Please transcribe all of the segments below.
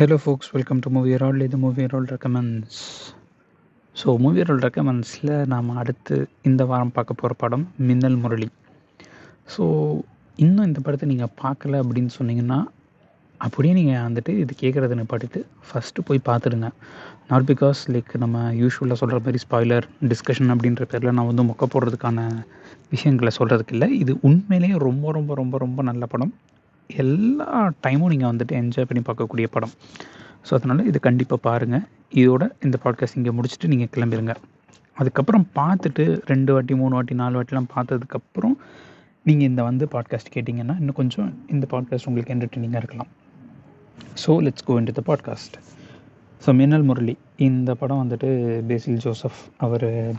Hello, folks. Welcome to Movie Herald. இது movie roll recommends so movie roll ரெக்கமெண்ட்ஸில் நாம் அடுத்து இந்த வாரம் பார்க்க போகிற படம் மின்னல் முரளி. ஸோ இன்னும் இந்த படத்தை நீங்கள் பார்க்கல அப்படின்னு சொன்னீங்கன்னா அப்படியே நீங்கள் வந்துட்டு இது கேட்குறத நிப்பாட்டிட்டு ஃபஸ்ட்டு போய் பார்த்துடுங்க. நாட் பிகாஸ் லைக் நம்ம யூஸ்வலாக சொல்கிற மாதிரி ஸ்பாய்லர் டிஸ்கஷன் அப்படின்ற பேரில் நான் வந்து மொக்க போடுறதுக்கான விஷயங்களை சொல்கிறதுக்கு இல்லை. இது உண்மையிலேயே ரொம்ப ரொம்ப ரொம்ப ரொம்ப நல்ல படம். எல்லா டைமும் நீங்கள் வந்துட்டு என்ஜாய் பண்ணி பார்க்கக்கூடிய படம். ஸோ அதனால் இது கண்டிப்பாக பாருங்கள் இதோட இந்த பாட்காஸ்ட் இங்கே முடிச்சுட்டு நீங்கள் கிளம்பிடுங்க அதுக்கப்புறம் பார்த்துட்டு ரெண்டு வாட்டி மூணு வாட்டி நாலு வாட்டிலாம் பார்த்ததுக்கப்புறம் நீங்கள் இந்த வந்து பாட்காஸ்ட் கேட்டிங்கன்னா இன்னும் கொஞ்சம் இந்த பாட்காஸ்ட் உங்களுக்கு என்டர்டெய்னிங்காக இருக்கலாம். So let's go in the podcast so Minnal Murali இந்த படம் வந்துட்டு பேசில் ஜோசப் அவர்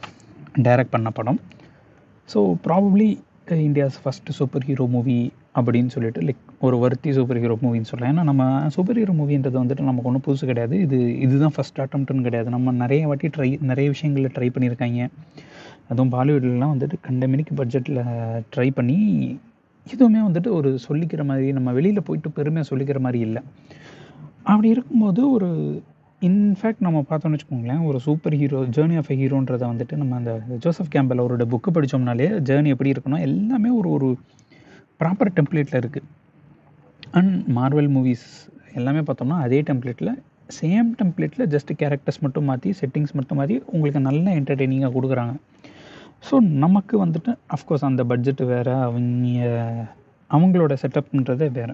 டைரக்ட் பண்ண படம். So probably India's first superhero movie அப்படின்னு சொல்லிட்டு லைக் ஒரு வருத்தி சூப்பர் ஹீரோ மூவின்னு சொல்லலாம். ஏன்னா நம்ம சூப்பர் ஹீரோ மூவின்றது வந்துட்டு நமக்கு ஒன்றும் புதுசு கிடையாது. இது இதுதான் ஃபஸ்ட் அட்டம்ப்ட்னு கிடையாது. நம்ம நிறைய வாட்டி ட்ரை நிறைய விஷயங்களில் ட்ரை பண்ணியிருக்காங்க. அதுவும் பாலிவுட்லலாம் வந்துட்டு கண்டமினிக்கு பட்ஜெட்டில் ட்ரை பண்ணி எதுவுமே வந்துட்டு ஒரு சொல்லிக்கிற மாதிரி நம்ம வெளியில் போயிட்டு பெருமையாக சொல்லிக்கிற மாதிரி இல்லை. அப்படி இருக்கும்போது ஒரு இன்ஃபேக்ட் நம்ம பார்த்தோம்னு வச்சுக்கோங்களேன் ஒரு super hero journey of a ஹீரோன்றதை வந்துட்டு நம்ம அந்த ஜோசப் கேம்பல் அவரோட புக்கு படித்தோம்னாலே ஜேர்னி எப்படி இருக்கணும் எல்லாமே ஒரு ஒரு ப்ராப்பர் டெம்ப்ளேட்டில் இருக்குது அண்ட் மார்வல் மூவிஸ் எல்லாமே பார்த்தோம்னா அதே டெம்ப்ளேட்டில் சேம் டெம்ப்ளேட்டில் ஜஸ்ட் கேரக்டர்ஸ் மட்டும் மாற்றி செட்டிங்ஸ் மட்டும் மாற்றி உங்களுக்கு நல்ல என்டர்டெய்னிங்காக கொடுக்குறாங்க. ஸோ நமக்கு வந்துட்டு அஃப்கோர்ஸ் அந்த பட்ஜெட்டு வேறு அவங்க அவங்களோட செட்டப்ன்றதே வேறு.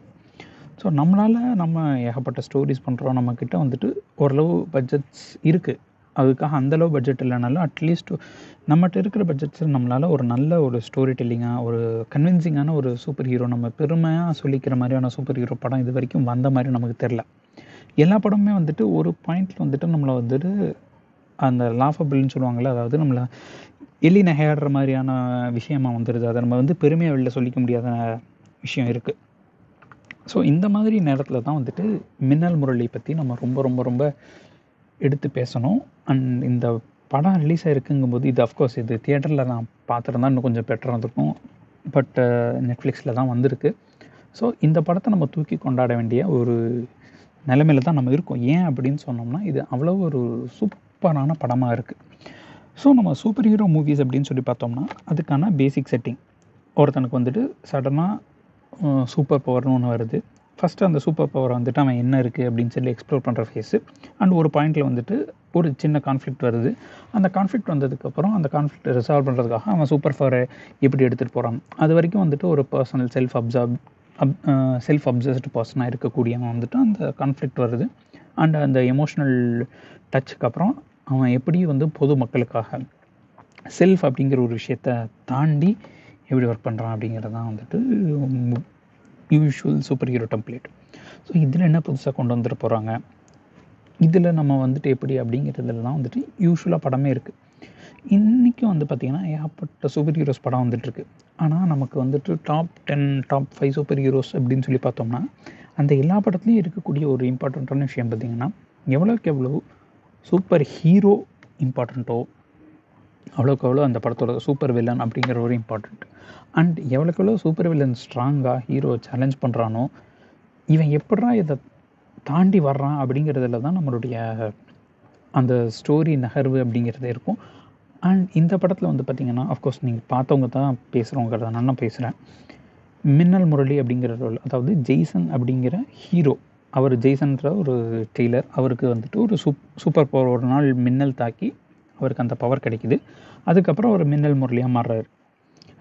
ஸோ நம்மளால் நம்ம ஏகப்பட்ட ஸ்டோரிஸ் பண்ணுறோம் நம்மக்கிட்ட வந்துட்டு ஓரளவு பட்ஜெட்ஸ் இருக்குது அதுக்காக அந்தளவு பட்ஜெட் இல்லைனாலும் அட்லீஸ்ட் நம்மகிட்ட இருக்கிற பட்ஜெட்ஸில் நம்மளால் ஒரு நல்ல ஒரு ஸ்டோரி டெல்லிங்காக ஒரு கன்வின்சிங்கான ஒரு சூப்பர் ஹீரோ நம்ம பெருமையாக சொல்லிக்கிற மாதிரியான சூப்பர் ஹீரோ படம் இது வரைக்கும் வந்த மாதிரி நமக்கு தெரில எல்லா படமுமே வந்துட்டு ஒரு பாயிண்டில் வந்துட்டு நம்மளை வந்துட்டு அந்த லாஃபபிள்னு சொல்லுவாங்கள்ல அதாவது நம்மளை எலி நகையாடுற மாதிரியான விஷயமா வந்துடுது அதை நம்ம வந்து பெருமையாக வெளில சொல்லிக்க முடியாத விஷயம் இருக்குது ஸோ இந்த மாதிரி நேரத்தில் தான் வந்துட்டு மின்னல் முரளி பற்றி நம்ம ரொம்ப ரொம்ப ரொம்ப எடுத்து பேசணும். அண்ட் இந்த படம் ரிலீஸ் ஆகிருக்குங்கும்போது இது அஃப்கோர்ஸ் இது தியேட்டரில் நான் பார்த்துருந்தா இன்னும் கொஞ்சம் பெட்டராக இருந்திருக்கும். பட் நெட்ஃப்ளிக்ஸில் uh, தான் வந்திருக்கு. ஸோ இந்த படத்தை நம்ம தூக்கி கொண்டாட வேண்டிய ஒரு நிலைமையில தான் நம்ம இருக்கோம். ஏன் அப்படின்னு சொன்னோம்னா இது அவ்வளோ ஒரு சூப்பரான படமாக இருக்குது ஸோ நம்ம சூப்பர் ஹீரோ மூவிஸ் அப்படின்னு சொல்லி பார்த்தோம்னா அதுக்கான பேசிக் செட்டிங் ஒருத்தனுக்கு வந்துட்டு சடனாக சூப்பர் பவர்னு ஒன்று வருது. ஃபஸ்ட்டு அந்த சூப்பர் பவர் வந்துட்டு அவன் என்ன இருக்குது அப்படின்னு சொல்லி எக்ஸ்ப்ளோர் பண்ணுற ஃபேஸு அண்ட் ஒரு பாயிண்டில் வந்துட்டு ஒரு சின்ன கான்ஃப்ளிக்ட் வருது. அந்த கான்ஃப்ளிக்ட் வந்ததுக்கப்புறம் அந்த கான்ஃப்ளிக்ட் ரிசால்வ் பண்ணுறதுக்காக அவன் சூப்பர் பவரை எப்படி எடுத்துகிட்டு போகிறான் அது வரைக்கும் வந்துட்டு ஒரு personal self observe up self absorbed பர்சனாக இருக்கக்கூடியவன் வந்துட்டு அந்த கான்ஃப்ளிக்ட் வருது. அண்ட் அந்த எமோஷ்னல் டச்சுக்கு அப்புறம் அவன் எப்படி வந்து பொது மக்களுக்காக செல்ஃப் அப்படிங்கிற ஒரு விஷயத்த தாண்டி எப்படி ஒர்க் பண்ணுறான் அப்படிங்கிறது தான் வந்துட்டு usual super hero template so இதில் என்ன புதுசாக கொண்டு வந்துட்டு போகிறாங்க இதில் நம்ம வந்துட்டு எப்படி அப்படிங்கிறதுலாம் வந்துட்டு யூஸ்வலாக படமே இருக்குது இன்றைக்கும் வந்து பார்த்திங்கன்னா ஏகப்பட்ட சூப்பர் ஹீரோஸ் படம் வந்துட்டுருக்கு. ஆனால் நமக்கு வந்துட்டு top ten top five superheroes அப்படின்னு சொல்லி பார்த்தோம்னா அந்த எல்லா படத்துலையும் இருக்கக்கூடிய ஒரு இம்பார்ட்டண்ட்டான விஷயம் பார்த்திங்கன்னா எவ்வளோக்கு எவ்வளோ சூப்பர் ஹீரோ இம்பார்ட்டண்ட்டோ அவ்வளோக்கு அவ்வளோ அந்த படத்தோட சூப்பர் வில்லன் அப்படிங்கிற ஒரு இம்பார்ட்டண்ட் அண்ட் எவ்வளோக்கு எவ்வளோ சூப்பர் வில்லன் ஸ்ட்ராங்காக ஹீரோ சேலஞ்ச் பண்ணுறானோ இவன் எப்படா இதை தாண்டி வர்றான் அப்படிங்கிறதுல தான் நம்மளுடைய அந்த ஸ்டோரி நகர்வு அப்படிங்கிறதே இருக்கும். அண்ட் இந்த படத்தில் வந்து பார்த்திங்கன்னா அஃப்கோர்ஸ் நீங்கள் பார்த்தவங்க தான் பேசுகிறவங்கிறத நான் பேசுகிறேன் மின்னல் முரளி அப்படிங்கிற ரோல் அதாவது ஜெய்சன் அப்படிங்கிற ஹீரோ அவர் ஜெய்சன்ற ஒரு டெய்லர் அவருக்கு வந்துட்டு ஒரு சூப் சூப்பர் பவர் ஒரு நாள் மின்னல் தாக்கி அவருக்கு அந்த பவர் கிடைக்குது. அதுக்கப்புறம் அவர் மின்னல் முரளியாக மாறுறாரு.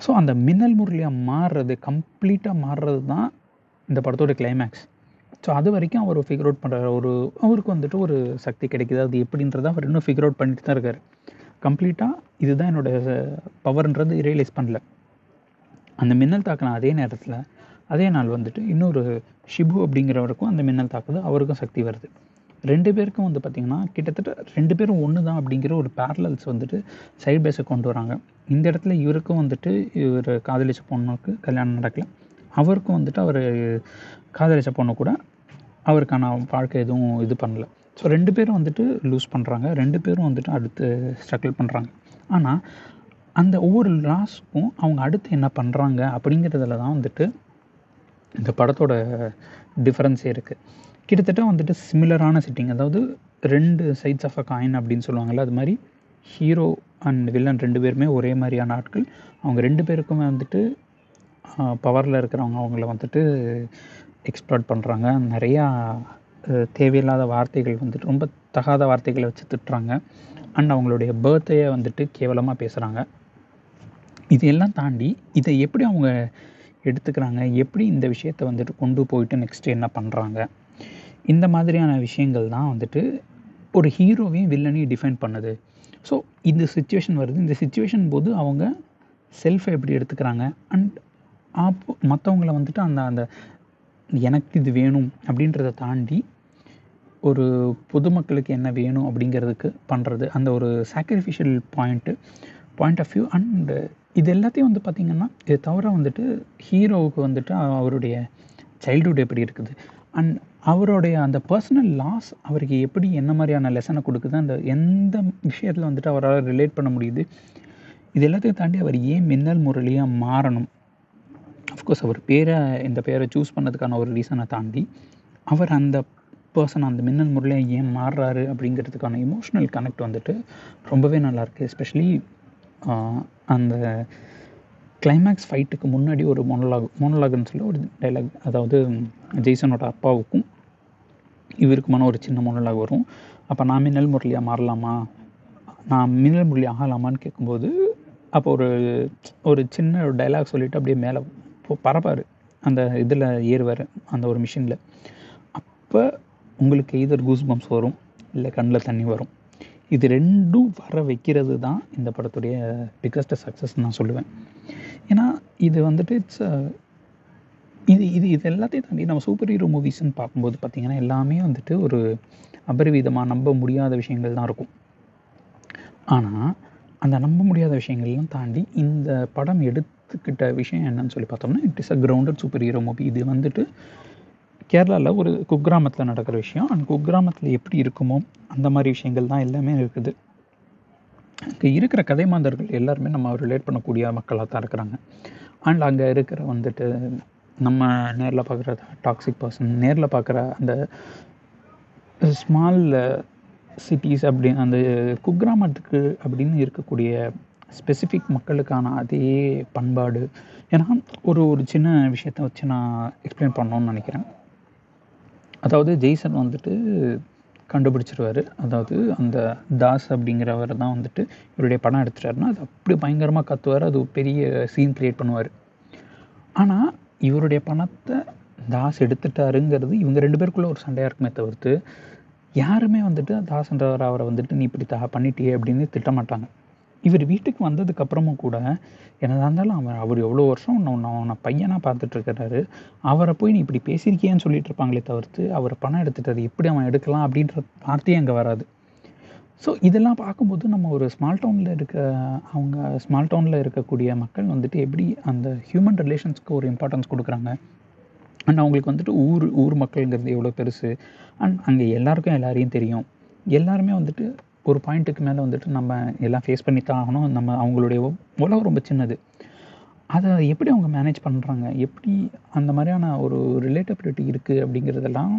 ஸோ அந்த மின்னல் முரளியாக மாறுறது கம்ப்ளீட்டாக மாறுறது தான் இந்த படத்தோட கிளைமேக்ஸ் ஸோ அது வரைக்கும் அவர் ஃபிகர் அவுட் பண்ணுறாரு ஒரு அவருக்கு வந்துட்டு ஒரு சக்தி கிடைக்குது. அது எப்படின்றத அவர் இன்னும் ஃபிகர் அவுட் பண்ணிட்டு தான் இருக்கார். கம்ப்ளீட்டாக இதுதான் என்னோடய பவர்ன்றது ரியலைஸ் பண்ணல. அந்த மின்னல் தாக்கின அதே நேரத்தில் அதே நாள் வந்துட்டு இன்னொரு ஷிபு அப்படிங்கிறவருக்கும் அந்த மின்னல் தாக்குது. அவருக்கும் சக்தி வருது. ரெண்டு பேருக்கும் வந்து பார்த்திங்கன்னா கிட்டத்தட்ட ரெண்டு பேரும் ஒன்று தான் அப்படிங்கிற ஒரு பேரலல்ஸ் வந்துட்டு சைட் பேஸை கொண்டு வராங்க. இந்த இடத்துல இவருக்கும் வந்துட்டு இவர் காதலிச்ச பொண்ணுக்கு கல்யாணம் நடக்கல. அவருக்கும் வந்துட்டு அவர் காதலிச்ச பொண்ணு கூட அவருக்கான வாழ்க்கை எதுவும் இது பண்ணல. ஸோ ரெண்டு பேரும் வந்துட்டு லூஸ் பண்ணுறாங்க ரெண்டு பேரும் வந்துட்டு அடுத்து ஸ்ட்ரகிள் பண்ணுறாங்க ஆனால் அந்த ஒவ்வொரு லாஸ்க்கும் அவங்க அடுத்து என்ன பண்ணுறாங்க அப்படிங்கிறதுல தான் வந்துட்டு இந்த படத்தோட டிஃப்ரென்ஸே இருக்குது கிட்டத்தட்ட வந்துட்டு சிமிலரான செட்டிங் அதாவது ரெண்டு சைட்ஸ் ஆஃப் அ காயின் அப்படின்னு சொல்லுவாங்கள்ல அது மாதிரி ஹீரோ அண்ட் வில்லன் ரெண்டு பேருமே ஒரே மாதிரியான ஆட்கள். அவங்க ரெண்டு பேருக்குமே வந்துட்டு பவரில் இருக்கிறவங்க அவங்கள வந்துட்டு எக்ஸ்ப்ளாட் பண்ணுறாங்க நிறையா தேவையில்லாத வார்த்தைகள் வந்துட்டு ரொம்ப தகாத வார்த்தைகளை வச்சு திட்டுறாங்க. அண்ட் அவங்களுடைய பர்த்டேயை வந்துட்டு கேவலமாக பேசுகிறாங்க இதையெல்லாம் தாண்டி இதை எப்படி அவங்க எடுத்துக்கிறாங்க? எப்படி இந்த விஷயத்தை வந்துட்டு கொண்டு போயிட்டு நெக்ஸ்ட் என்ன பண்ணுறாங்க இந்த மாதிரியான விஷயங்கள் தான் வந்துட்டு ஒரு ஹீரோவையும் வில்லனையும் டிஃபைன் பண்ணுது. ஸோ இந்த சுச்சுவேஷன் வருது. இந்த சுச்சுவேஷன் போது அவங்க செல்ஃபை எப்படி எடுத்துக்கிறாங்க? அண்ட் ஆப்போ மற்றவங்கள வந்துட்டு அந்த அந்த எனக்கு இது வேணும் அப்படின்றத தாண்டி ஒரு பொதுமக்களுக்கு என்ன வேணும் அப்படிங்கிறதுக்கு பண்ணுறது அந்த ஒரு sacrificial point point of view and இது எல்லாத்தையும் வந்து பார்த்திங்கன்னா இது தவிர வந்துட்டு ஹீரோவுக்கு வந்துட்டு அவருடைய சைல்டுஹுட் எப்படி இருக்குது? அண்ட் அவருடைய அந்த பர்சனல் லாஸ் அவருக்கு எப்படி என்ன மாதிரியான லெசனை கொடுக்குது அந்த எந்த விஷயத்தில் வந்துட்டு அவரால் ரிலேட் பண்ண முடியுது இது எல்லாத்தையும் தாண்டி அவர் ஏன் மின்னல் முரளியாக மாறணும்? அஃப்கோர்ஸ் அவர் பேரை இந்த பேரை சூஸ் பண்ணதுக்கான ஒரு ரீசனை தாண்டி அவர் அந்த பர்சன் அந்த மின்னல் முரளியாக ஏன் மாறுறாரு அப்படிங்கிறதுக்கான இமோஷ்னல் கனெக்ட் வந்துட்டு ரொம்பவே நல்லாயிருக்கு எஸ்பெஷலி அந்த கிளைமேக்ஸ் ஃபைட்டுக்கு முன்னாடி ஒரு மொனலாக் மொனலாக்னு சொல்லி ஒரு டைலாக் அதாவது ஜெய்சனோட அப்பாவுக்கும் இவருக்குமான ஒரு சின்ன மொனலாக் வரும். அப்போ நான் மின்னல் முரளியாக மாறலாமா? நான் மின்னல் முரளி ஆகலாமான்னு கேட்கும்போது அப்போ ஒரு ஒரு சின்ன ஒரு டைலாக் சொல்லிவிட்டு அப்படியே மேலே பறப்பார். அந்த இதில் ஏறுவார் அந்த ஒரு மிஷினில் அப்போ உங்களுக்கு எய்தர் கூஸ் பம்ப்ஸ் வரும் இல்லை கண்ணில் தண்ணி வரும். இது ரெண்டும் வர வைக்கிறது தான் இந்த படத்துடைய பிக்கஸ்ட் சக்ஸஸ் நான் சொல்லுவேன். ஏன்னா இது வந்துட்டு இட்ஸ் இது இது இது எல்லாத்தையும் தாண்டி நம்ம சூப்பர் ஹீரோ மூவிஸ்ன்னு பார்க்கும்போது பார்த்திங்கன்னா எல்லாமே வந்துட்டு ஒரு அபரிவிதமாக நம்ப முடியாத விஷயங்கள் தான் இருக்கும். ஆனால் அந்த நம்ப முடியாத விஷயங்கள்லாம் தாண்டி இந்த படம் எடுத்துக்கிட்ட விஷயம் என்னன்னு சொல்லி பார்த்தோம்னா it is a grounded superhero movie. இது வந்துட்டு கேரளாவில் ஒரு குக்கிராமத்தில் நடக்கிற விஷயம். அண்ட் குக்கிராமத்தில் எப்படி இருக்குமோ அந்த மாதிரி விஷயங்கள் தான் எல்லாமே இருக்குது. அங்கே இருக்கிற கதை மாந்தர்கள் எல்லாருமே நம்ம ரிலேட் பண்ணக்கூடிய மக்களாக தான் இருக்கிறாங்க. அண்ட் அங்கே இருக்கிற வந்துட்டு நம்ம நேரில் பார்க்குற டாக்ஸிக் பர்சன் நேரில் பார்க்குற அந்த ஸ்மால் சிட்டிஸ் அப்படி அந்த குக்கிராமத்துக்கு அப்படின்னு இருக்கக்கூடிய ஸ்பெசிஃபிக் மக்களுக்கான அதே பண்பாடு. ஏன்னா ஒரு ஒரு சின்ன விஷயத்தை வச்சு நான் எக்ஸ்பிளைன் பண்ணணும்னு நினைக்கிறேன். அதாவது ஜெய்சன் வந்துட்டு கண்டுபிடிச்சிருவார். அதாவது அந்த தாஸ் அப்படிங்கிறவர் தான் வந்துட்டு இவருடைய படம் எடுத்துட்டாருன்னா அது அப்படி பயங்கரமாக கத்துவார். அது பெரிய சீன் க்ரியேட் பண்ணுவார். ஆனால் இவருடைய பணத்தை தாஸ் எடுத்துட்டாருங்கிறது இவங்க ரெண்டு பேருக்குள்ள ஒரு சண்டையாக இருக்குமே தவிர்த்து யாருமே வந்துட்டு தாஸ்ன்றவர் அவரை வந்துட்டு நீ இப்படி தா பண்ணிட்டியே அப்படின்னு திட்டமாட்டாங்க. இவர் வீட்டுக்கு வந்ததுக்கப்புறமும் கூட என்னதாக இருந்தாலும் அவர் அவர் எவ்வளோ வருஷம் உன்னை அவனை பையனாக பார்த்துட்ருக்கிறாரு அவரை போய் நீ இப்படி பேசியிருக்கியேன்னு சொல்லிட்டு இருப்பாங்களே தவிர்த்து அவர் பணம் எடுத்துட்டது எப்படி அவன் எடுக்கலாம் அப்படின்ற வார்த்தையே அங்கே வராது. ஸோ இதெல்லாம் பார்க்கும்போது நம்ம ஒரு ஸ்மால் டவுனில் இருக்க அவங்க ஸ்மால் டவுனில் இருக்கக்கூடிய மக்கள் வந்துட்டு எப்படி அந்த ஹியூமன் ரிலேஷன்ஸ்க்கு ஒரு இம்பார்ட்டன்ஸ் கொடுக்குறாங்க? அண்ட் அவங்களுக்கு வந்துட்டு ஊர் ஊர் மக்களுங்கிறது எவ்வளோ பெருசு? அண்ட் அங்கே எல்லாருக்கும் எல்லாரையும் தெரியும். எல்லாருமே வந்துட்டு ஒரு பாயிண்ட்டுக்கு மேலே வந்துட்டு நம்ம எல்லாம் ஃபேஸ் பண்ணி தான் ஆகணும். நம்ம அவங்களுடைய உலகம் ரொம்ப சின்னது. அதை எப்படி அவங்க மேனேஜ் பண்ணுறாங்க எப்படி அந்த மாதிரியான ஒரு ரிலேட்டபிலிட்டி இருக்குது அப்படிங்கிறதெல்லாம்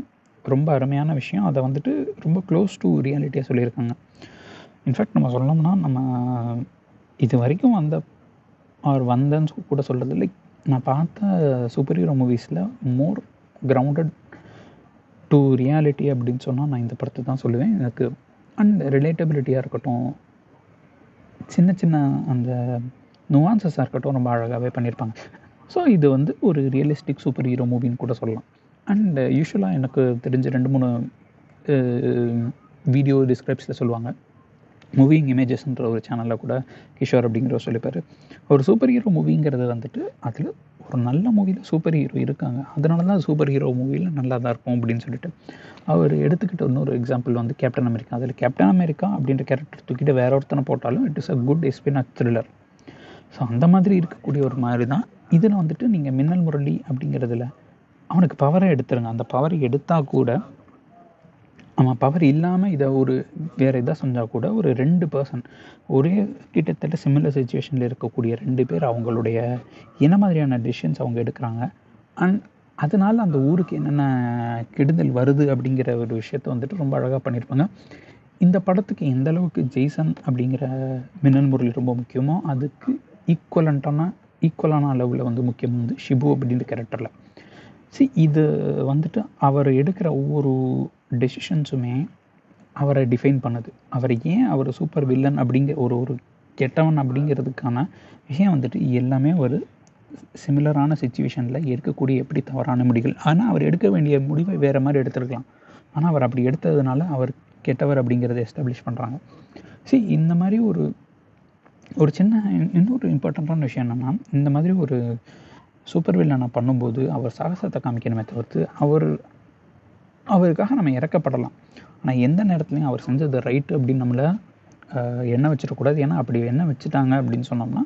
ரொம்ப அருமையான விஷயம். அதை வந்துட்டு ரொம்ப க்ளோஸ் டு ரியாலிட்டியாக சொல்லியிருக்காங்க. இன்ஃபேக்ட் நம்ம சொல்லணும்னா நம்ம இது வரைக்கும் வந்த அவர் வந்தேன்னு கூட சொல்கிறது லைக் நான் பார்த்த சூப்பர் ஹீரோ மூவிஸில் மோர் கிரவுண்டட் டு ரியாலிட்டி அப்படின்னு சொன்னால் நான் இந்த படத்தை தான் சொல்லுவேன். எனக்கு அண்ட் ரிலேட்டபிலிட்டியாக இருக்கட்டும் சின்ன சின்ன அந்த நுவான்சஸாக இருக்கட்டும் ரொம்ப அழகாகவே பண்ணியிருப்பாங்க. ஸோ இது வந்து ஒரு ரியலிஸ்டிக் சூப்பர் ஹீரோ மூவின்னு கூட சொல்லலாம். அண்ட் யூஸ்வலாக எனக்கு தெரிஞ்ச ரெண்டு மூணு வீடியோ டிஸ்கிரைப்ஸில் சொல்லுவாங்க. மூவிங் இமேஜஸ்ன்ற ஒரு சேனலில் கூட கிஷோர் அப்படிங்கிறவர் சொல்லிப்பார். ஒரு சூப்பர் ஹீரோ மூவிங்கிறது வந்துட்டு அதில் ஒரு நல்ல மூவியில் சூப்பர் ஹீரோ இருக்காங்க. அதனால தான் சூப்பர் ஹீரோ மூவியில் நல்லா தான் இருக்கும் அப்படின்னு சொல்லிட்டு அவர் எடுத்துக்கிட்ட இன்னொரு எக்ஸாம்பிள் வந்து கேப்டன் அமெரிக்கா அதில் கேப்டன் அமெரிக்கா அப்படின்ற கேரக்டர் தூக்கிட்டு வேற ஒருத்தனை போட்டாலும் it is a good spin a thriller so அந்த மாதிரி இருக்கக்கூடிய ஒரு மாதிரி தான் இதில் வந்துட்டு நீங்கள் மின்னல் முரளி அப்படிங்கிறதுல அவனுக்கு பவரை எடுத்துருங்க. அந்த பவரை எடுத்தால் கூட அவன் பவர் இல்லாமல் இதை ஒரு வேறு இதாக செஞ்சால் கூட ஒரு ரெண்டு பர்சன் ஒரே கிட்டத்தட்ட சிமிலர் சுச்சுவேஷனில் இருக்கக்கூடிய ரெண்டு பேர் அவங்களுடைய என்ன மாதிரியான டிசிஷன்ஸ் அவங்க எடுக்கிறாங்க? அண்ட் அதனால் அந்த ஊருக்கு என்னென்ன கெடுதல் வருது அப்படிங்கிற ஒரு விஷயத்த வந்துட்டு ரொம்ப அழகாக பண்ணியிருப்பாங்க. இந்த படத்துக்கு எந்த அளவுக்கு ஜெய்சன் அப்படிங்கிற மின்னல் முரளி ரொம்ப முக்கியமோ அதுக்கு ஈக்குவலண்ட்டான ஈக்குவலான அளவில் வந்து முக்கியம் வந்து ஷிபு அப்படின்ற கேரக்டரில் சி இது வந்துட்டு அவர் எடுக்கிற ஒவ்வொரு டெசிஷன்ஸுமே அவரை டிஃபைன் பண்ணுது. அவர் ஏன் அவர் சூப்பர் வில்லன் அப்படிங்கிற ஒரு ஒரு கெட்டவன் அப்படிங்கிறதுக்கான விஷயம் வந்துட்டு எல்லாமே ஒரு சிமிலரான சுச்சுவேஷனில் எடுக்கக்கூடிய எப்படி தவறான முடிவுகள் ஆனால் அவர் எடுக்க வேண்டிய முடிவை வேறு மாதிரி எடுத்துருக்கலாம். ஆனால் அவர் அப்படி எடுத்ததுனால அவர் கெட்டவர் அப்படிங்கிறத எஸ்டாப்ளிஷ் பண்ணுறாங்க சரி இந்த மாதிரி ஒரு ஒரு சின்ன இன்னொரு இம்பார்ட்டண்ட்டான விஷயம் என்னென்னா இந்த மாதிரி ஒரு சூப்பர் வில்லனை பண்ணும்போது அவர் சாகசத்தை காமிக்கணுமே தவிர்த்து அவர் அவருக்காக நம்ம இறக்கப்படலாம். ஆனால் எந்த நேரத்துலையும் அவர் செஞ்சது ரைட்டு அப்படின்னு நம்மளை எண்ணெய் வச்சிடக்கூடாது. ஏன்னா அப்படி எண்ணெய் வச்சுட்டாங்க அப்படின்னு சொன்னோம்னா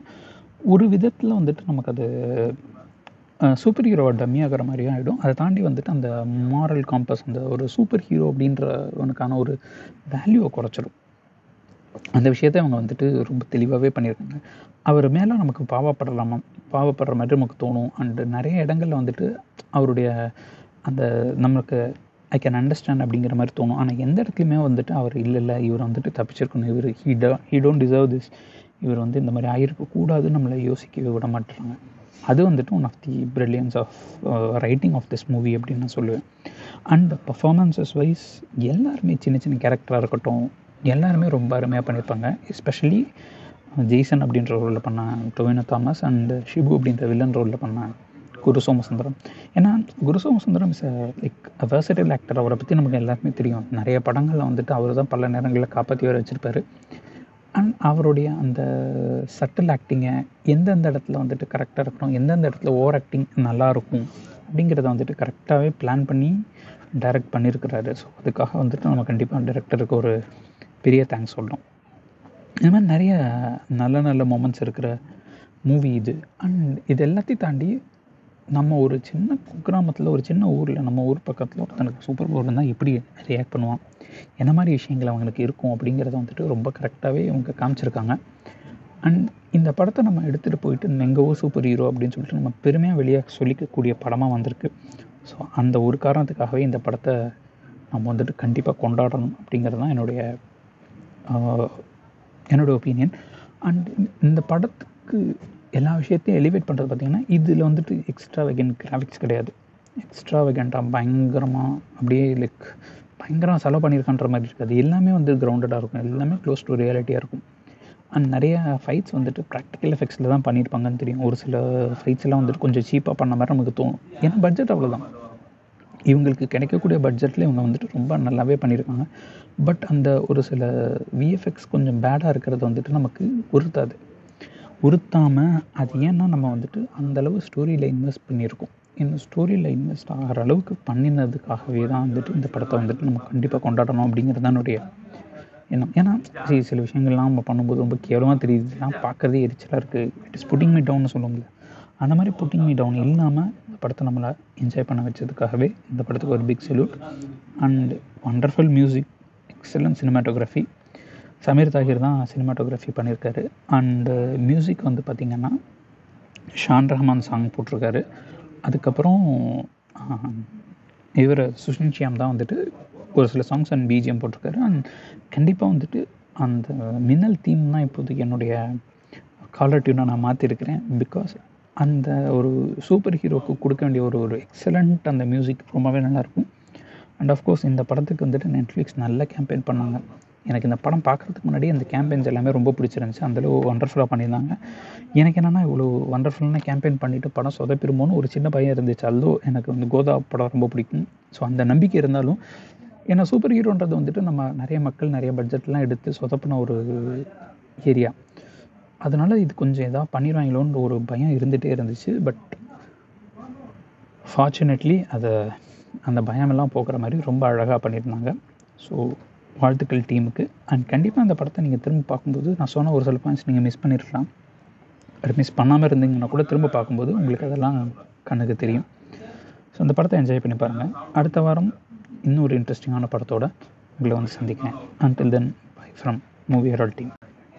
ஒரு விதத்தில் வந்துட்டு நமக்கு அது சூப்பர் ஹீரோவை டம்மி ஆகிற மாதிரியும் ஆகிடும் அதை தாண்டி வந்துட்டு அந்த மாரல் காம்பஸ் அந்த ஒரு சூப்பர் ஹீரோ அப்படின்றவனுக்கான ஒரு வேல்யூவை குறைச்சிடும் அந்த விஷயத்த அவங்க வந்துட்டு ரொம்ப தெளிவாகவே பண்ணியிருக்காங்க. அவர் மேலே நமக்கு பாவப்படலாமா? பாவப்படுற மாதிரி நமக்கு தோணும். அண்டு நிறைய இடங்களில் வந்துட்டு அவருடைய அந்த நமக்கு ஐ கேன் அண்டர்ஸ்டாண்ட் அப்படிங்கிற மாதிரி தோணும். ஆனால் எந்த இடத்துலையுமே வந்துட்டு அவர் இல்லை இல்லை இவர் வந்துட்டு தப்பிச்சிருக்கணும். இவர் ஹீ ட ஹீ டோன்ட் டிசர்வ் திஸ் இவர் வந்து இந்த மாதிரி ஆகிருக்கக்கூடாதுன்னு நம்மளை யோசிக்கவே விட மாட்டுறாங்க. அது வந்துட்டு one of the brilliance of writing of this movie அப்படின்னு நான் சொல்லுவேன். அண்ட் பர்ஃபார்மன்ஸஸ் வைஸ் எல்லாருமே சின்ன சின்ன கேரக்டராக இருக்கட்டும் எல்லாருமே ரொம்ப அருமையாக பண்ணியிருப்பாங்க. எஸ்பெஷலி ஜெய்சன் uh, அப்படின்ற ரோலில் பண்ண டொவினோ தாமஸ் அண்ட் ஷிபு அப்படின்ற வில்லன் ரோலில் பண்ண குரு சோமசுந்தரம் ஏன்னா Guru Somasundaram is like versatile actor அவரை பற்றி நமக்கு எல்லாருமே தெரியும். நிறைய படங்களில் வந்துட்டு அவர் தான் பல நேரங்களில் காப்பாற்றி வர வச்சுருப்பாரு. அண்ட் அவருடைய அந்த சட்டில் ஆக்டிங்கை எந்தெந்த இடத்துல வந்துட்டு கரெக்டாக இருக்கணும் எந்தெந்த இடத்துல ஓவர் ஆக்டிங் நல்லாயிருக்கும் அப்படிங்கிறத வந்துட்டு கரெக்டாகவே பிளான் பண்ணி டைரக்ட் பண்ணியிருக்கிறாரு ஸோ அதுக்காக வந்துட்டு நம்ம கண்டிப்பாக டைரக்டருக்கு ஒரு பெரிய தேங்க்ஸ் சொல்லணும் இந்த மாதிரி நிறைய நல்ல நல்ல மூமெண்ட்ஸ் இருக்கிற மூவி இது. அண்ட் இது எல்லாத்தையும் தாண்டி நம்ம ஒரு சின்ன குக்கிராமத்தில் ஒரு சின்ன ஊரில் நம்ம ஊர் பக்கத்தில் ஒருத்தனுக்கு சூப்பர் பவர் இருந்தால் எப்படி ரியாக்ட் பண்ணுவான்? என்ன மாதிரி விஷயங்கள் அவங்களுக்கு இருக்கும் அப்படிங்கிறத வந்துட்டு ரொம்ப கரெக்டாகவே இவங்க காமிச்சிருக்காங்க. அண்ட் இந்த படத்தை நம்ம எடுத்துகிட்டு போயிட்டு எங்கவோ சூப்பர் ஹீரோ அப்படின்னு சொல்லிட்டு நம்ம பெருமையாக வெளியாக சொல்லிக்கக்கூடிய படமாக வந்திருக்கு. ஸோ அந்த ஒரு காரணத்துக்காகவே இந்த படத்தை நம்ம வந்துட்டு கண்டிப்பாக கொண்டாடணும் அப்படிங்கிறது தான் என்னுடைய என்னோடய ஒப்பீனியன் அண்ட் இந்த படத்துக்கு எல்லா விஷயத்தையும் எலிவேட் பண்ணுறது பார்த்திங்கன்னா இதில் வந்துட்டு எக்ஸ்ட்ரா வெகன் கிராஃபிக்ஸ் கிடையாது. எக்ஸ்ட்ரா வெகண்டாக பயங்கரமாக அப்படியே லைக் பயங்கரமாக செலவு பண்ணியிருக்கான்ற மாதிரி இருக்காது எல்லாமே வந்து கிரவுண்டடாக இருக்கும். எல்லாமே க்ளோஸ் டு ரியாலிட்டியாக இருக்கும். அண்ட் நிறைய ஃபைட்ஸ் வந்துட்டு ப்ராக்டிக்கல் எஃபெக்ட்ஸில் தான் பண்ணியிருப்பாங்கன்னு தெரியும். ஒரு சில ஃபைட்ஸ் எல்லாம் வந்துட்டு கொஞ்சம் சீப்பாக பண்ண மாதிரி நமக்கு தோணும். ஏன்னா பட்ஜெட் அவ்வளோதான் இவங்களுக்கு கிடைக்கக்கூடிய பட்ஜெட்டில் இவங்க வந்துட்டு ரொம்ப நல்லாவே பண்ணியிருக்காங்க. பட் அந்த ஒரு சில விஎஃப்எக்ஸ் கொஞ்சம் பேடாக இருக்கிறது வந்துட்டு நமக்கு உறுத்தாது உறுத்தாமல் அது ஏன்னா நம்ம வந்துட்டு அந்தளவு ஸ்டோரியில் இன்வெஸ்ட் பண்ணியிருக்கோம். இந்த ஸ்டோரியில் இன்வெஸ்ட் ஆகிற அளவுக்கு பண்ணினதுக்காகவே தான் வந்துட்டு இந்த படத்தை வந்துட்டு நம்ம கண்டிப்பாக கொண்டாடணும் அப்படிங்கிறது தான் என்னுடைய எண்ணம். ஏன்னா சரி சில விஷயங்கள்லாம் நம்ம பண்ணும்போது ரொம்ப கேவலமாக தெரியுது. இதெல்லாம் பார்க்குறதே எரிச்சலாக இருக்குது இட் இஸ் புட்டிங் மீ டவுன்னு சொல்லுவோம்ல அந்த மாதிரி புட்டிங் மீ டவுன் இல்லாமல் இந்த படத்தை நம்மளை என்ஜாய் பண்ண வச்சதுக்காகவே இந்த படத்துக்கு ஒரு big salute and wonderful music excellent cinematography Sameer Thahir தான் சினிமாட்டோகிராஃபி பண்ணியிருக்காரு. அண்டு மியூசிக் வந்து பார்த்திங்கன்னா ஷான் ரஹ்மான் சாங் போட்டிருக்காரு. அதுக்கப்புறம் இவர் சுஷின் ஷியாம் தான் வந்துட்டு ஒரு சில சாங்ஸ் அண்ட் பிஜிஎம் போட்டிருக்காரு. அண்ட் கண்டிப்பாக வந்துட்டு அந்த மின்னல் தீம் தான் இப்போதைக்கு என்னுடைய காலர் டியூனை நான் மாற்றிருக்கிறேன் பிகாஸ் அந்த ஒரு சூப்பர் ஹீரோக்கு கொடுக்க வேண்டிய ஒரு ஒரு எக்ஸலண்ட் அந்த மியூசிக் ரொம்பவே நல்லாயிருக்கும் அண்ட் ஆஃப்கோர்ஸ் இந்த படத்துக்கு வந்துட்டு நெட்ஃப்ளிக்ஸ் நல்ல கேம்பெயின் பண்ணாங்க. எனக்கு இந்த படம் பார்க்குறதுக்கு முன்னாடி அந்த கேம்பெயின்ஸ் எல்லாமே ரொம்ப பிடிச்சிருந்துச்சி. அந்தளவு ஒண்டர்ஃபுல்லாக பண்ணியிருந்தாங்க. எனக்கு என்னென்னா இவ்வளோ ஒண்டர்ஃபுல்லான கேம்பெயின் பண்ணிவிட்டு படம் சொதப்பிடுமோன்னு ஒரு சின்ன பையன் இருந்துச்சு. அதுவும் எனக்கு வந்து கோதா படம் ரொம்ப பிடிக்கும். ஸோ அந்த நம்பிக்கை இருந்தாலும் ஏன்னா சூப்பர் ஹீரோன்றது வந்துட்டு நம்ம நிறைய மக்கள் நிறைய பட்ஜெட்லாம் எடுத்து சொதப்பின ஒரு ஏரியா அதனால் இது கொஞ்சம் எதாவது பண்ணிடுவாங்களோன்ற ஒரு பயம் இருந்துகிட்டே இருந்துச்சு. பட் ஃபார்ச்சுனேட்லி அதை அந்த பயமெல்லாம் போக்குற மாதிரி ரொம்ப அழகாக பண்ணியிருந்தாங்க. ஸோ வாழ்த்துக்கள் டீமுக்கு. அண்ட் கண்டிப்பாக அந்த படத்தை நீங்கள் திரும்ப பார்க்கும்போது நான் சொன்ன ஒரு சில பாயிண்ட்ஸ் நீங்கள் மிஸ் பண்ணியிருக்கலாம் அது மிஸ் பண்ணாமல் இருந்தீங்கன்னா கூட திரும்ப பார்க்கும்போது உங்களுக்கு அதெல்லாம் கண்ணுக்கு தெரியும். ஸோ அந்த படத்தை என்ஜாய் பண்ணி பாருங்கள் அடுத்த வாரம் இன்னும் ஒரு இன்ட்ரெஸ்டிங்கான படத்தோட உங்களை வந்து சந்திக்கிறேன். Until then bye from movie Herald team